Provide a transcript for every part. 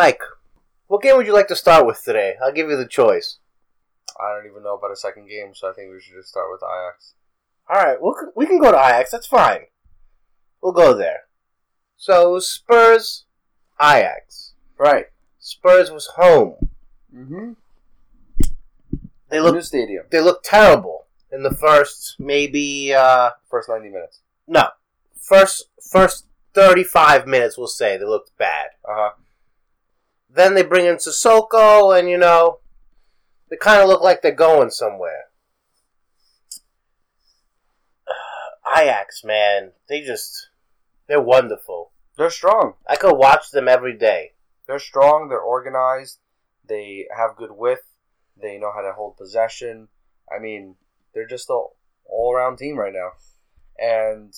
Mike, what game would you like to start with today? I'll give you the choice. I don't even know about a second game, so I think we should just start with Ajax. All right, we'll, we can go to Ajax. That's fine. We'll go there. So Spurs, Ajax. Right. Spurs was home. Mm-hmm. They New stadium. they look terrible in the first maybe uh First 90 minutes. no first first thirty five minutes. We'll say they looked bad. Uh-huh. Then they bring in Sissoko, and you know they kind of look like they're going somewhere. Ajax, man, they just they're wonderful. They're strong. I could watch them every day. They're strong. They're organized. They have good width. They know how to hold possession. I mean, they're just a all-around team right now. And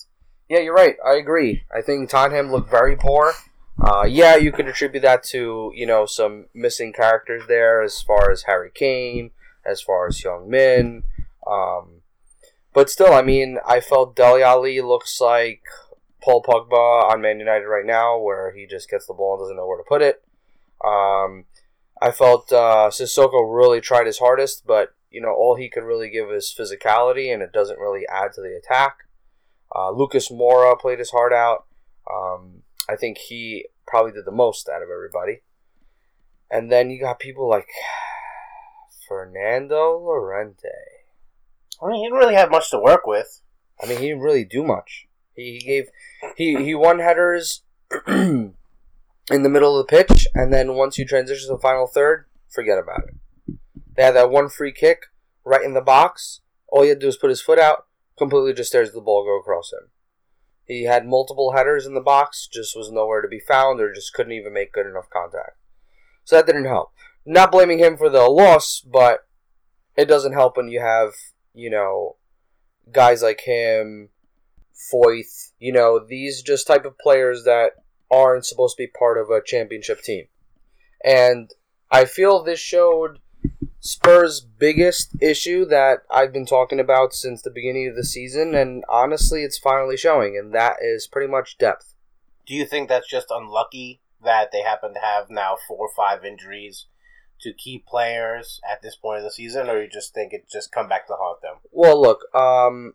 yeah, you're right. I agree. I think Tottenham looked very poor. Uh, yeah, you could attribute that to you know some missing characters there, as far as Harry Kane, as far as Heung-min. Um, but still, I mean, I felt Dele Alli looks like Paul Pogba on Man United right now, where he just gets the ball and doesn't know where to put it. Um, I felt uh, Sissoko really tried his hardest, but you know all he could really give is physicality, and it doesn't really add to the attack. Uh, Lucas Moura played his heart out. Um, I think he probably did the most out of everybody. And then you got people like Fernando Llorente. I mean, he didn't really have much to work with. I mean, he didn't really do much. He, he gave he he won headers in the middle of the pitch, and then once you transition to the final third, forget about it. They had that one free kick right in the box. All he had to do was put his foot out, completely just stares the ball go across him. He had multiple headers in the box, just was nowhere to be found, or just couldn't even make good enough contact. So that didn't help. Not blaming him for the loss, but it doesn't help when you have, you know, guys like him, Foyth, you know, these just type of players that aren't supposed to be part of a championship team. And I feel this showed Spurs' biggest issue that I've been talking about since the beginning of the season, and honestly, it's finally showing, and that is pretty much depth. Do you think that's just unlucky that they happen to have now four or five injuries to key players at this point of the season, or you just think it just come back to haunt them? Well, look, um,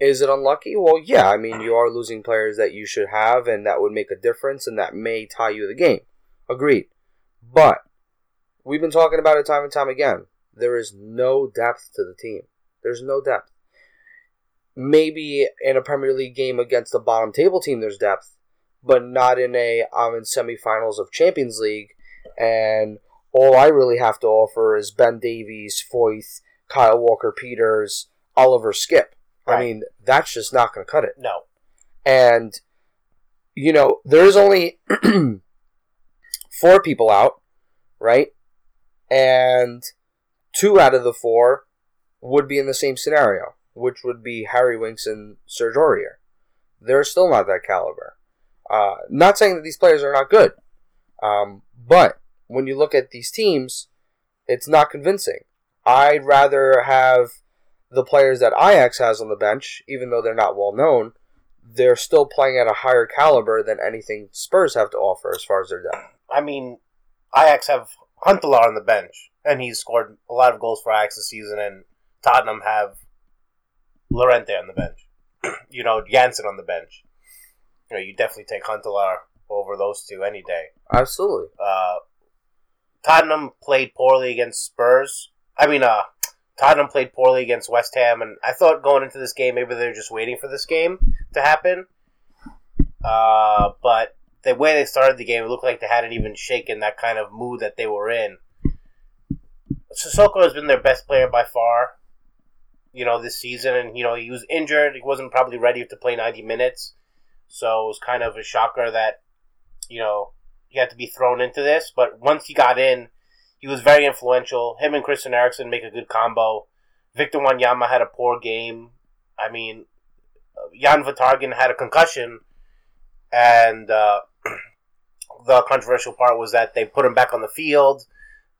is it unlucky? Well, yeah. I mean, you are losing players that you should have, and that would make a difference, and that may tie you the game. Agreed. But we've been talking about it time and time again. There is no depth to the team. There's no depth. Maybe in a Premier League game against a bottom table team, there's depth, but not in a I'm in semifinals of Champions League, and all I really have to offer is Ben Davies, Foyth, Kyle Walker Peters, Oliver Skipp. I mean, that's just not going to cut it. No. And, you know, there's only four people out, right? And two out of the four would be in the same scenario, which would be Harry Winks and Serge Aurier. They're still not that caliber. Uh, not saying that these players are not good, um, but when you look at these teams, it's not convincing. I'd rather have the players that Ajax has on the bench, even though they're not well known, they're still playing at a higher caliber than anything Spurs have to offer as far as their depth. I mean, Ajax have Huntelaar on the bench, and he's scored a lot of goals for Ajax this season, and Tottenham have Llorente on the bench. you know, Janssen on the bench. You know, you definitely take Huntelaar over those two any day. Absolutely. Uh, Tottenham played poorly against Spurs. I mean, uh, Tottenham played poorly against West Ham, and I thought going into this game, maybe they're just waiting for this game to happen. Uh, but the way they started the game, it looked like they hadn't even shaken that kind of mood that they were in. Sissoko has been their best player by far, you know, this season, and you know he was injured. He wasn't probably ready to play ninety minutes, so it was kind of a shocker that, you know, he had to be thrown into this. But once he got in, he was very influential. Him and Christian Eriksen make a good combo. Victor Wanyama had a poor game. I mean, Jan Vertonghen had a concussion, and uh, the controversial part was that they put him back on the field,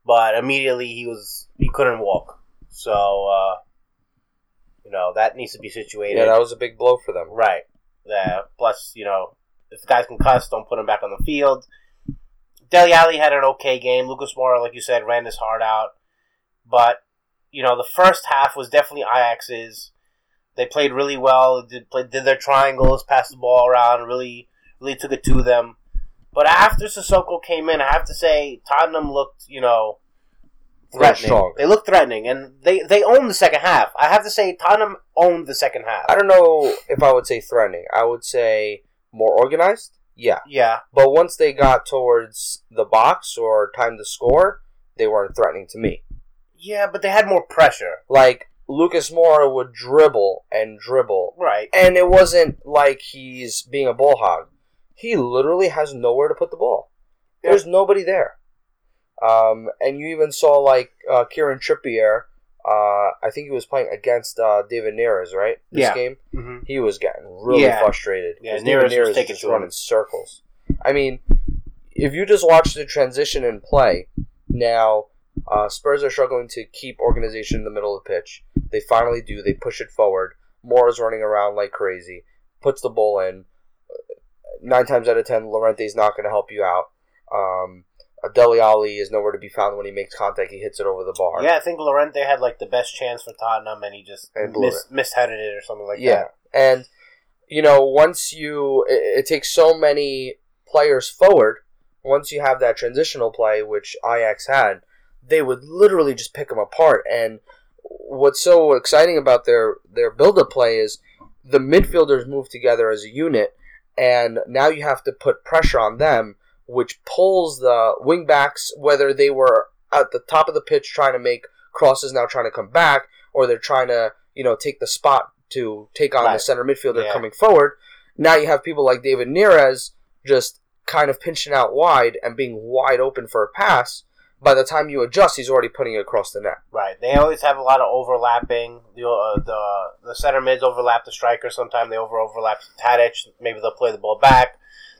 but immediately he was he couldn't walk. So uh, you know that needs to be situated. Yeah, that was a big blow for them. Right. Yeah. Plus, you know, if the guy's concussed, don't put him back on the field. Dele Alli had an okay game. Lucas Moura, like you said, ran his heart out. But, you know, the first half was definitely Ajax's. They played really well, did, play, did their triangles, passed the ball around, really, really took it to them. But after Sissoko came in, I have to say, Tottenham looked, you know, threatening. strong. They looked threatening, and they, they owned the second half. I have to say, Tottenham owned the second half. I don't know if I would say threatening. I would say more organized. Yeah, Yeah, but once they got towards the box or time to score, they weren't threatening to me. yeah, but they had more pressure. Like Lucas Moura would dribble and dribble, Right. and it wasn't like he's being a ball hog. He literally has nowhere to put the ball. Yeah. There's nobody there. Um, and you even saw like uh, Kieran Trippier. Uh, I think he was playing against uh, David Neres, right? This Yeah. game, Mm-hmm. he was getting really Yeah. frustrated. Yeah, Neres David was Neres taking just to him. running circles. I mean, if you just watch the transition and play, now uh, Spurs are struggling to keep organization in the middle of the pitch. They finally do. They push it forward. Moura is running around like crazy. Puts the ball in. Nine times out of ten, Llorente's not going to help you out. Um, Dele Alli is nowhere to be found when he makes contact. He hits it over the bar. Yeah, I think Llorente had like the best chance for Tottenham, and he just And mis- misheaded it or something like that. yeah, and you know, once you, it, it takes so many players forward. Once you have that transitional play, which Ajax had, they would literally just pick them apart. And what's so exciting about their their build up play is the midfielders move together as a unit, and now you have to put pressure on them, which pulls the wingbacks, whether they were at the top of the pitch trying to make crosses, now trying to come back, or they're trying to you know take the spot to take on the center midfielder Yeah. coming forward. Now you have people like David Neres just kind of pinching out wide and being wide open for a pass. By the time you adjust, he's already putting it across the net. Right. They always have a lot of overlapping. The uh, the the center mids overlap the striker. Sometimes they over overlap Tadic. Maybe they'll play the ball back.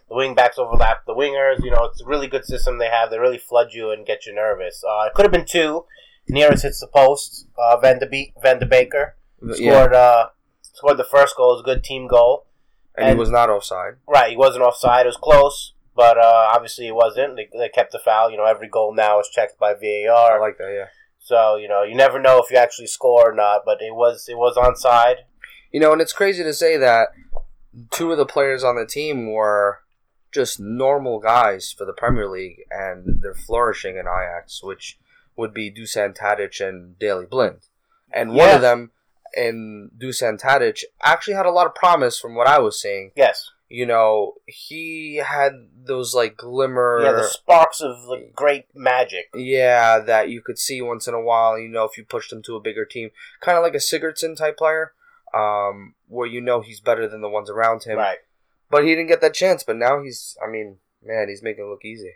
The wing backs overlap the wingers. You know, it's a really good system they have. They really flood you and get you nervous. Uh, it could have been two. Neres hits the post. Uh, Van de Be- Van de Baker scored uh, scored the first goal. It was a good team goal. and, he was not offside. Right, he wasn't offside. It was close, but uh, obviously it wasn't. They, they kept the foul. You know, every goal now is checked by VAR. I like that. Yeah. So you know, you never know if you actually score or not. But it was it was onside. You know, and it's crazy to say that two of the players on the team were just normal guys for the Premier League, and they're flourishing in Ajax, which would be Dusan Tadic and Daley Blind. And one of them, in Dusan Tadic, actually had a lot of promise from what I was seeing. Yes, You know, he had those like glimmer. yeah, the sparks of like, great magic. Yeah, that you could see once in a while. You know, if you pushed him to a bigger team, kind of like a Sigurdsson type player, um, where you know he's better than the ones around him. Right. But he didn't get that chance. But now he's, I mean, man, he's making it look easy.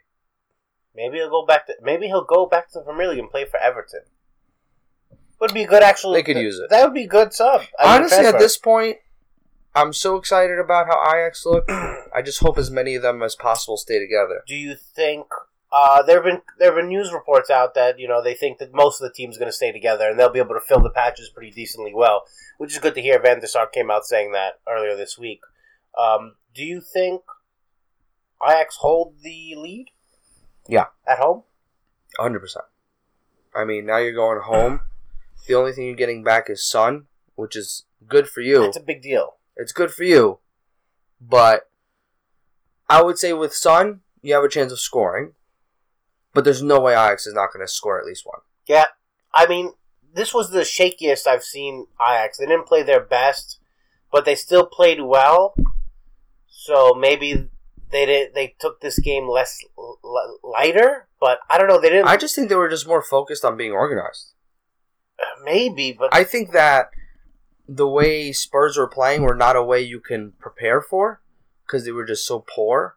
Maybe he'll go back to maybe he'll go back to the Premier League and play for Everton. Would be good actually. They could use it. That would be good sub. I mean, Honestly, at this point, I'm so excited about how Ajax look. I just hope as many of them as possible stay together. do you think uh, there have been there have been news reports out that you know they think that most of the team's going to stay together and they'll be able to fill the patches pretty decently well, which is good to hear. Van der Sar came out saying that earlier this week. Um, do you think Ajax hold the lead? Yeah. at home. 100%. I mean, now you're going home. The only thing you're getting back is Son, which is good for you. That's a big deal. It's good for you. But I would say with Son, you have a chance of scoring. But there's no way Ajax is not going to score at least one. Yeah, I mean, this was the shakiest I've seen Ajax. They didn't play their best, but they still played well. So maybe they did. They took this game less l- lighter, but I don't know. They didn't. I just think they were just more focused on being organized. maybe, but I think that the way Spurs were playing were not a way you can prepare for because they were just so poor.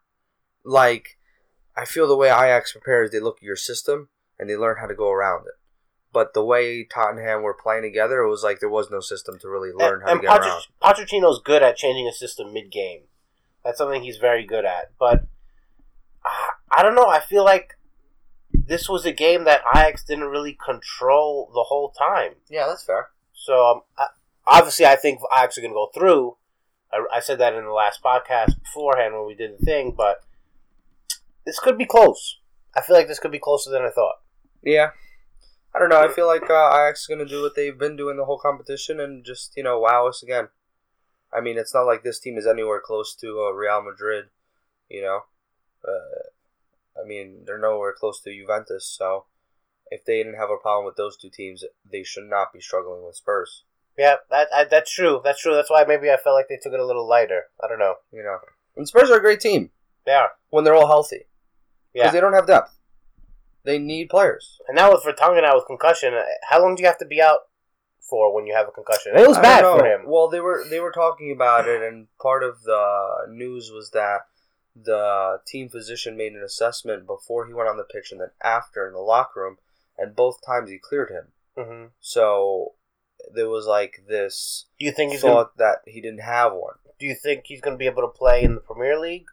Like, I feel the way Ajax prepares, they look at your system and they learn how to go around it. But the way Tottenham were playing together, it was like there was no system to really learn and, how to and get Poch- around. Pochettino's good at changing a system mid-game. That's something he's very good at. But I, I don't know. I feel like this was a game that Ajax didn't really control the whole time. Yeah, that's fair. So um, I, obviously, I think Ajax are going to go through. I, I said that in the last podcast beforehand when we did the thing, but this could be close. I feel like this could be closer than I thought. Yeah. I don't know. I feel like uh, Ajax is going to do what they've been doing the whole competition and just, you know, wow us again. I mean, it's not like this team is anywhere close to uh, Real Madrid, you know. Uh, I mean, they're nowhere close to Juventus, so if they didn't have a problem with those two teams, they should not be struggling with Spurs. Yeah, that I, that's true. That's true. That's why maybe I felt like they took it a little lighter. I don't know. You know, and Spurs are a great team They are. when they're all healthy Yeah, because they don't have depth. They need players. And now with Vertonghen out with concussion, how long do you have to be out for when you have a concussion? It was bad for him. Well, they were they were talking about it, and part of the news was that the team physician made an assessment before he went on the pitch and then after in the locker room, and both times he cleared him. hmm So there was like this Do you think he's gonna, thought that he didn't have one. Do you think he's going to be able to play in the Premier League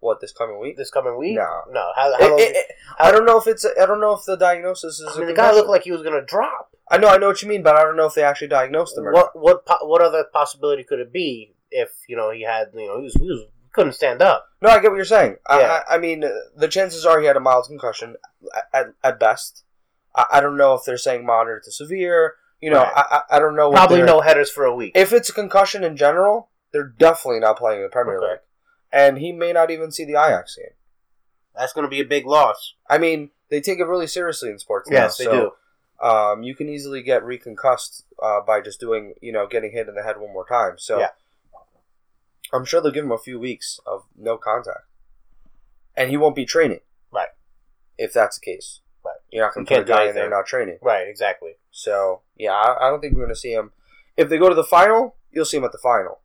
What this coming week? this coming week? No. no. How, how It- it- it- I don't know if it's. I don't know if the diagnosis is. I a mean, the guy looked like he was going to drop. I know. I know what you mean, but I don't know if they actually diagnosed him. Or. What what po- what other possibility could it be if you know he had you know he was he was couldn't stand up? No, I get what you're saying. Yeah. I, I, mean, the chances are he had a mild concussion at, at, at best. I, I don't know if they're saying moderate to severe. You know, Right. I, I don't know. Probably no headers for a week. If it's a concussion in general, they're definitely not playing in the Premier Okay. League, and he may not even see the Ajax game. That's going to be a big loss. I mean, they take it really seriously in sports. Yes, now, they so, Um, you can easily get reconcussed uh, by just doing, you know, getting hit in the head one more time. So, Yeah. I'm sure they'll give him a few weeks of no contact, and he won't be training. Right. If that's the case. You're not going to put a guy in there not training. Right, exactly. So, yeah, I, I don't think we're going to see him. If they go to the final, you'll see him at the final.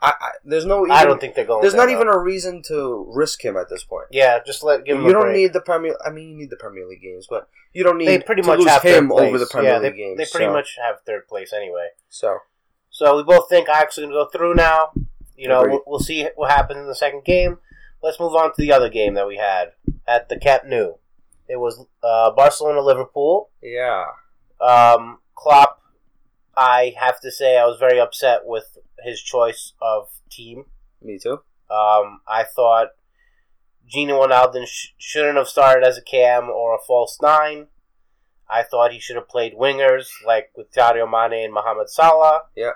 I, I there's no. Even, I don't think they're going. there's not even a reason to risk him at this point. Yeah, just let give him. You a don't break. need the Premier. I mean, you need the Premier League games, but you don't need They pretty to much lose have him over the Premier yeah, League they, games. They pretty so, much have third place anyway. So So we both think Ajax is going to go through now. You know, we'll, we'll see what happens in the second game. Let's move on to the other game that we had at the Camp Nou. It was uh, Barcelona Liverpool. yeah, Um, Klopp, I have to say, I was very upset with his choice of team. me too. Um, I thought Gini Wijnaldum sh- shouldn't have started as a cam or a false nine. I thought he should have played wingers like with Sadio Mane and Mohamed Salah. Yeah.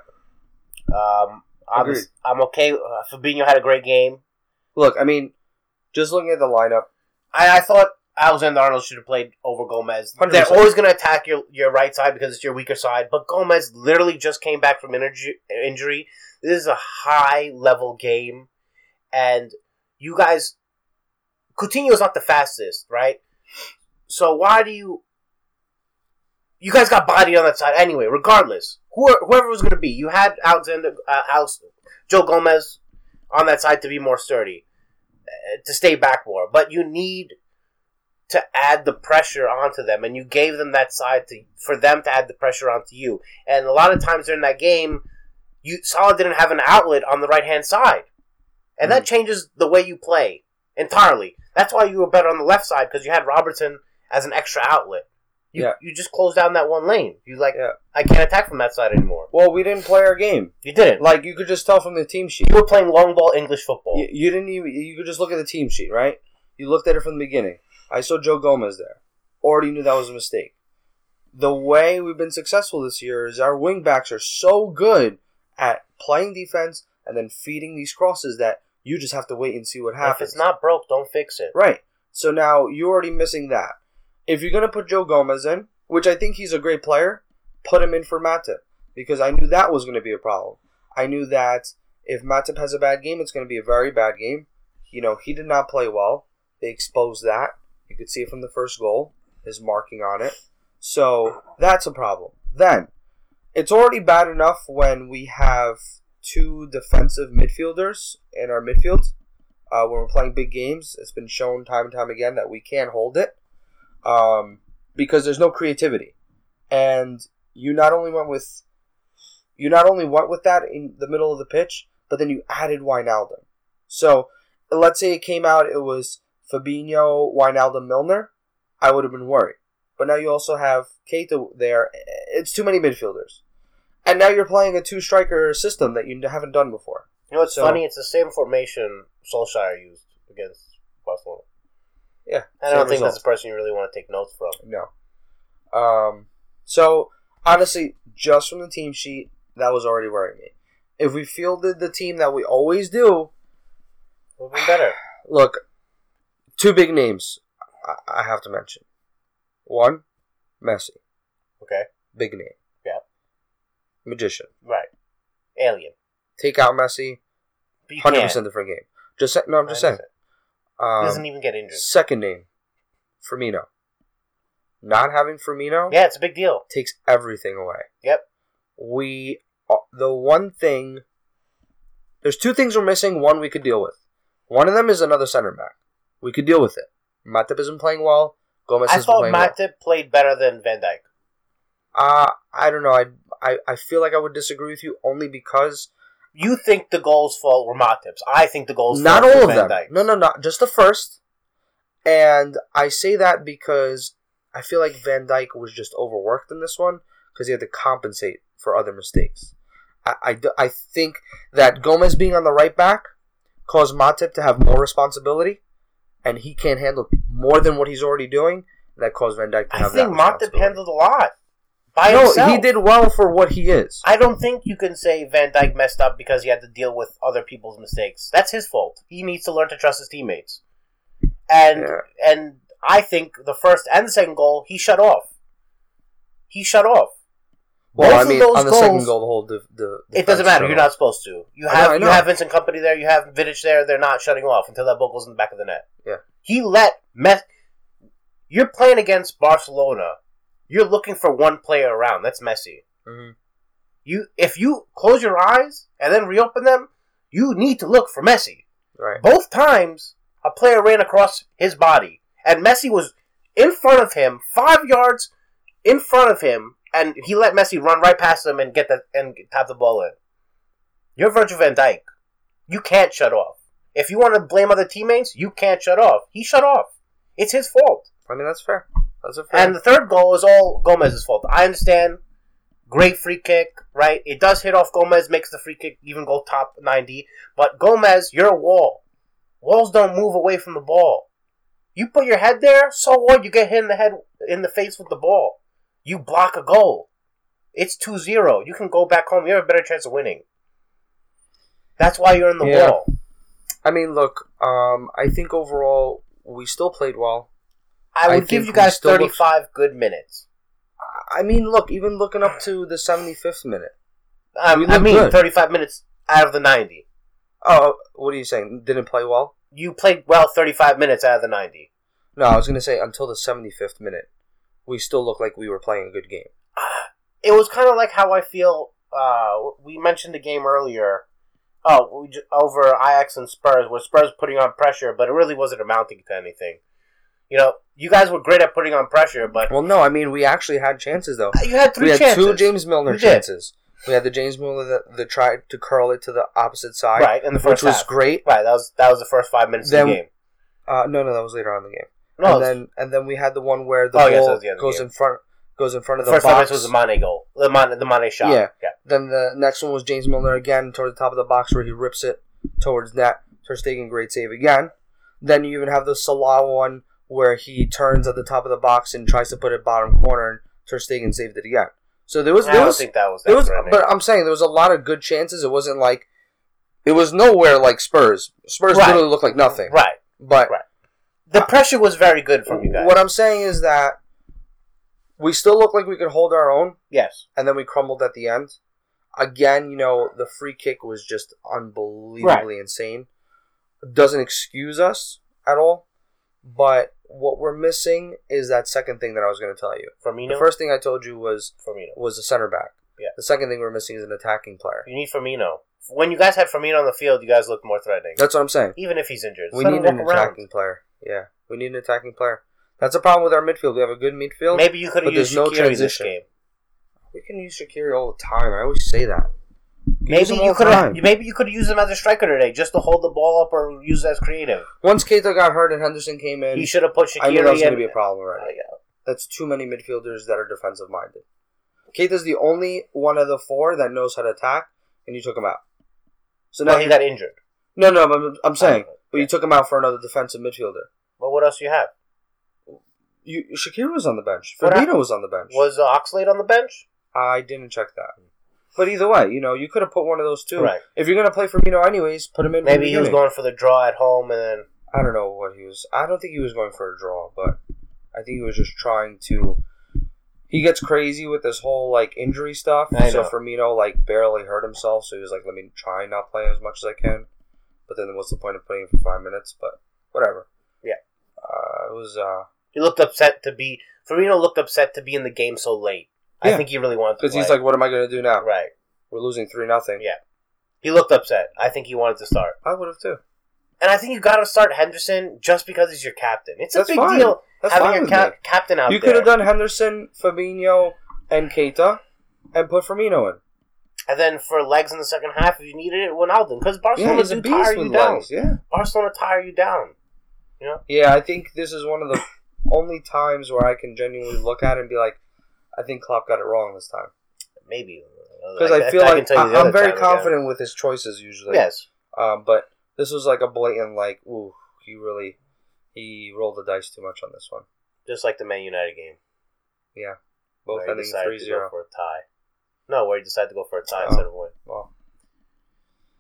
Um, I'm. I'm okay. Uh, Fabinho had a great game. Look, I mean, just looking at the lineup, I, I thought Alexander Arnold should have played over Gomez. they 100%. are always going to attack your, your right side because it's your weaker side, but Gomez literally just came back from injury. injury. This is a high level game, and you guys, Coutinho is not the fastest, right? So why do you? You guys got body on that side anyway. Regardless, who whoever was going to be, you had Alexander, uh, Alex, Joe Gomez on that side to be more sturdy, uh, to stay back more. But you need to add the pressure onto them, and you gave them that side to for them to add the pressure onto you. And a lot of times during that game, you Salah didn't have an outlet on the right hand side, and that mm. changes the way you play entirely. That's why you were better on the left side because you had Robertson as an extra outlet. You, Yeah. you just closed down that one lane. You like Yeah. I can't attack from that side anymore. well, we didn't play our game. You didn't. Like you could just tell from the team sheet. You were playing long ball English football. You, you didn't even. You could just look at the team sheet, right? You looked at it from the beginning. I saw Joe Gomez there. Already knew that was a mistake. The way we've been successful this year is our wing backs are so good at playing defense and then feeding these crosses that you just have to wait and see what happens. if it's not broke, don't fix it. Right. So now you're already missing that. If you're gonna put Joe Gomez in, which I think he's a great player, put him in for Matip because I knew that was gonna be a problem. I knew that if Matip has a bad game, it's gonna be a very bad game. You know, he did not play well. They exposed that. You could see it from the first goal, his marking on it. So that's a problem. Then it's already bad enough when we have two defensive midfielders in our midfield uh, when we're playing big games. It's been shown time and time again that we can't hold it um, because there's no creativity. And you not only went with you not only went with that in the middle of the pitch, but then you added Wijnaldum. So let's say it came out it was Fabinho, Wijnaldum, Milner. I would have been worried. But now you also have Keita there. It's too many midfielders. And now you're playing a two striker system that you haven't done before. You know what's So- funny? It's the same formation Solskjaer used against Barcelona. Yeah, I don't think that's the person you really want to take notes from. No. Um. So honestly, just from the team sheet, that was already worrying me. If we fielded the team that we always do, we would be better. look, two big names I, I have to mention. One, Messi, Okay. big name. Yeah. Magician. Right. Alien. Take out Messi, Hundred percent different game. Just no, I'm just saying. Um, doesn't even get injured. second name, Firmino. Not having Firmino Yeah, it's a big deal. takes everything away. Yep. We uh, the one thing there's two things we're missing. One we could deal with. One of them is another center back. We could deal with it. Matip isn't playing well. Gomez I thought playing well. Matip played better than Van Dijk. Uh, I don't know. I, I I feel like I would disagree with you only because You think the goals fault were Matip's. I think the goals not all of them. Dijk's. No, no, not just the first. And I say that because I feel like Van Dijk was just overworked in this one because he had to compensate for other mistakes. I, I think that Gomez being on the right back caused Matip to have more responsibility, and he can't handle more than what he's already doing. That caused Van Dijk to I have think that Matip responsibility. handled a lot by no, himself. he did well for what he is. I don't think you can say Van Dijk messed up because he had to deal with other people's mistakes. That's his fault. He needs to learn to trust his teammates. And Yeah. and I think the first and the second goal he shut off. He shut off. Well, Both I of mean, those on the second goals- goal, the whole the, the It doesn't matter. You're not supposed to. You I have know, I you have Vincent Kompany there. You have Vidic there. They're not shutting off until that ball goes in the back of the net. Yeah. He let Messi. You're playing against Barcelona. You're looking for one player around. That's Messi. Mhm. You if you close your eyes and then reopen them, you need to look for Messi. Right. Both times a player ran across his body and Messi was in front of him, 5 yards in front of him, and he let Messi run right past him and get the and tap the ball in. You're Virgil van Dijk. You can't shut off. If you want to blame other teammates, you can't shut off. He shut off. It's his fault. I mean, that's fair. That's a fair. And the third goal is all Gomez's fault. I understand. Great free kick, right? It does hit off Gomez, makes the free kick even go top 90. But Gomez, you're a wall. Walls don't move away from the ball. You put your head there, so what? You get hit in the head, in the face with the ball. You block a goal. It's 2 0. You can go back home. You have a better chance of winning. That's why you're in the Yeah. wall. I mean, look. Um, I think overall we still played well. I I would give you guys still look- 35 good minutes. I mean, look. Even looking up to the seventy fifth minute. Um, I mean, good. 35 minutes out of the 90. Oh, what are you saying? Didn't play well? you played well 35 minutes out of the 90. No, I was gonna say until the seventy fifth minute, we still looked like we were playing a good game. It was kind of like how I feel. Uh, we mentioned the game earlier. Oh, we ju- over Ajax and Spurs, where Spurs putting on pressure, but it really wasn't amounting to anything. You know, you guys were great at putting on pressure, but Well, no, I mean we actually had chances though. you had three we had chances. two James Milner chances. We had the James Milner that, that tried to curl it to the opposite side, right in the which first was great. Right, that was that was the first five minutes Then- of the game. Uh, no, no, that was later on in the game. No, and then and then we had the one where the Oh, yes, that ball was the goes game. in front goes in front of the first box. minutes was the Mane goal, the Mane, the Mane shot. Yeah. yeah. Then the next one was James Milner again towards the top of the box where he rips it towards net. Ter Stegen great save again. Then you even have the Salah one where he turns at the top of the box and tries to put it bottom corner and Ter Stegen saved it again. So there was I there don't was think that was that there was threatening. but I'm saying there was a lot of good chances. It wasn't like it was nowhere like Spurs. Spurs Right. literally looked like nothing. right. But Right. The pressure was very good from you guys. what I'm saying is that we still look like we could hold our own. yes. and then we crumbled at the end. Again, you know, the free kick was just unbelievably insane. Doesn't excuse us at all, but what we're missing is that second thing that I was going to tell you. Firmino. The first thing I told you was Firmino. was a center back. Yeah. The second thing we're missing is an attacking player. You need Firmino. When you guys had Firmino on the field, you guys looked more threatening. That's what I'm saying. Even if he's injured. We Let need an walk around. attacking player. Yeah, we need an attacking player. That's a problem with our midfield. We have a good midfield. Maybe you could have used no Shaqiri this game. We can use Shaqiri all the time. I always say that. Maybe you could have. Maybe you could used him as a striker today, just to hold the ball up or use it as creative. Once Keita got hurt and Henderson came in, He should have put I knew that was going to be a problem already. Uh, yeah. That's too many midfielders that are defensive minded. Keita's the only one of the four that knows how to attack, and you took him out. So now Well, he got injured. no, no. I'm, I'm saying, but you took him out for another defensive midfielder. But what else do you have? You, Shakira was on the bench. What Firmino was on the bench. Was uh, Oxlade on the bench? I didn't check that. But either way, you know, you could have put one of those two. Right. If you're gonna play Firmino anyways, put him in. Maybe he was going for the draw at home, and then I don't know what he was. I don't think he was going for a draw, but I think he was just trying to. He gets crazy with this whole like injury stuff. I so know. Firmino like barely hurt himself, so he was like, "Let me try and not play as much as I can." But then, what's the point of putting him for five minutes? But whatever. Yeah. Uh, it was. uh he looked upset to be. Firmino looked upset to be in the game so late. I think he really wanted to because he's like, "What am I going to do now? right. We're losing three nothing." Yeah. He looked upset. I think he wanted to start, I would have too. and I think you got to start Henderson just because he's your captain. It's a That's big fine. deal That's having your ca- captain out there. You could have done Henderson, Fabinho, and Keita, and put Firmino in. And then for legs in the second half, if you needed it, Wijnaldum. Because Yeah, Barcelona a do tire you down. legs. Yeah. Barcelona tire you down. Yeah, I think this is one of the only times where I can genuinely look at it and be like, I think Klopp got it wrong this time. Maybe. Because Like, I feel can like you I, am very time again. confident with his choices usually. Yes. Um, but this was like a blatant like, ooh, he really he rolled the dice too much on this one. Just like the Man United game. Yeah. Both ending decided 3 0. for a tie. No, where he decided to go for a tie Oh. instead of win. Well,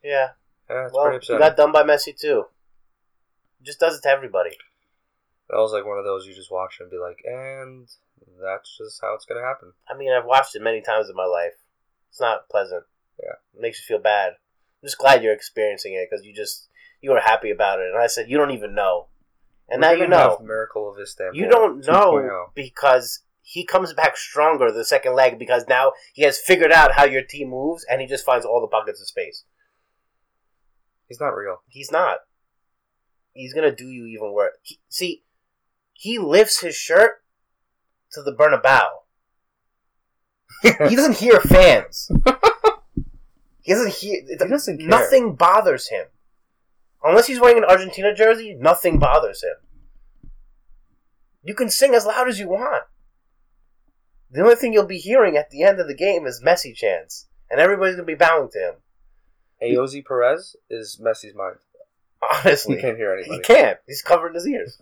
Yeah. yeah, well, he got done by Messi too. Just does it to everybody. that was like one of those you just watch and be like, and that's just how it's going to happen. I mean, I've watched it many times in my life. It's not pleasant. Yeah. It makes you feel bad. I'm just glad you're experiencing it because you just you were happy about it, and I said you don't even know, and We're now you know. Miracle of Istanbul. You don't 2.0. know because he comes back stronger the second leg because now he has figured out how your team moves, and he just finds all the pockets of space. He's not real. He's not. He's gonna do you even worse. He, see, he lifts his shirt to the Bernabeu. he doesn't hear fans. he doesn't hear. He doesn't care. Nothing bothers him. Unless he's wearing an Argentina jersey, nothing bothers him. You can sing as loud as you want. The only thing you'll be hearing at the end of the game is Messi chants, and everybody's gonna be bowing to him. Aozi Perez is Messi's mind. Honestly, He can't hear anything. He can't. He's covering his ears.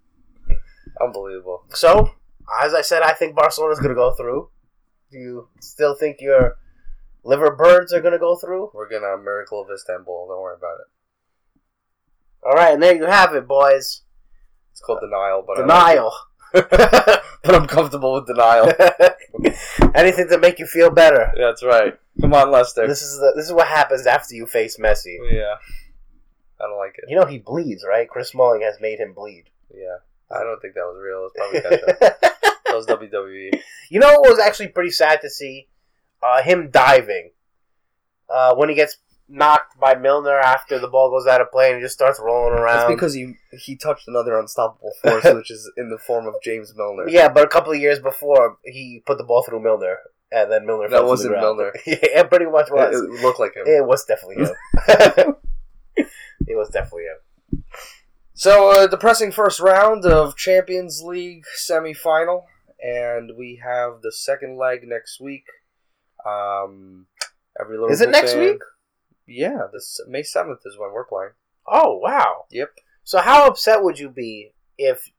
Unbelievable. So, as I said, I think Barcelona's going to go through. Do you still think your liver birds are going to go through? We're gonna Miracle of Istanbul. Don't worry about it. All right, and there you have it, boys. It's called denial, Denial. like it. but I'm comfortable with denial. Anything to make you feel better. That's right. Come on, Lester. This is the, this is what happens after you face Messi. yeah. I don't like it. You know he bleeds, right? Chris Smalling has made him bleed. Yeah. I don't think that was real. It was probably that was. WWE. You know what was actually pretty sad to see? Uh, him diving. Uh, when he gets knocked by Milner after the ball goes out of play and he just starts rolling around. That's because he he touched another unstoppable force, which is in the form of James Milner. Yeah, but a couple of years before, he put the ball through Milner, and then Milner. That wasn't. Milner. yeah, it pretty much It, was. it looked like him. It was definitely him. it was definitely him. So, uh, depressing first round of Champions League semifinal, and we have the second leg next week. Um, every Liverpool Is it next fan- week? Yeah, this May seventh is when we're playing. Oh wow! Yep. So how upset would you be if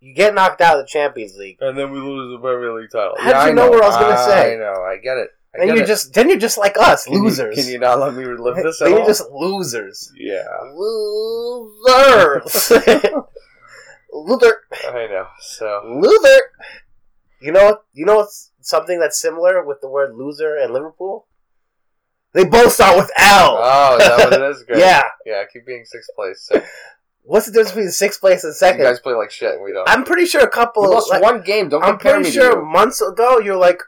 you get knocked out of the Champions League, And then we lose the Premier League title. How did you know what I was gonna say? I know. I get it. I and you're it. just then you're just like us, Can you- losers. Can you, not let me relive this then all? you're just losers. Yeah, Losers. Loser. I know. So Luther. You know, you know what's something that's similar with the word loser and Liverpool? They both start with L. Oh, is that what it is? Great. yeah. Yeah, keep being sixth place. So What's the difference between sixth place and second? you second? guys play like shit and we don't. I'm pretty sure a couple. we lost like, one game. Don't I'm pretty me sure to months ago you're like,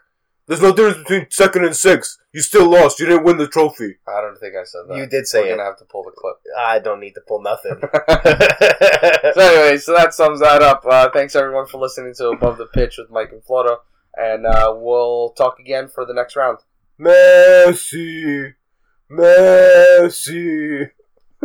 "There's no difference between second and sixth. You still lost. You didn't win the trophy." I don't think I said that. You did say We're it. gonna have to pull the clip. I don't need to pull nothing. so anyway, so that sums that up. Uh, thanks everyone for listening to Above the Pitch with Mike and Floro, and uh, we'll talk again for the next round. Messi, Messi.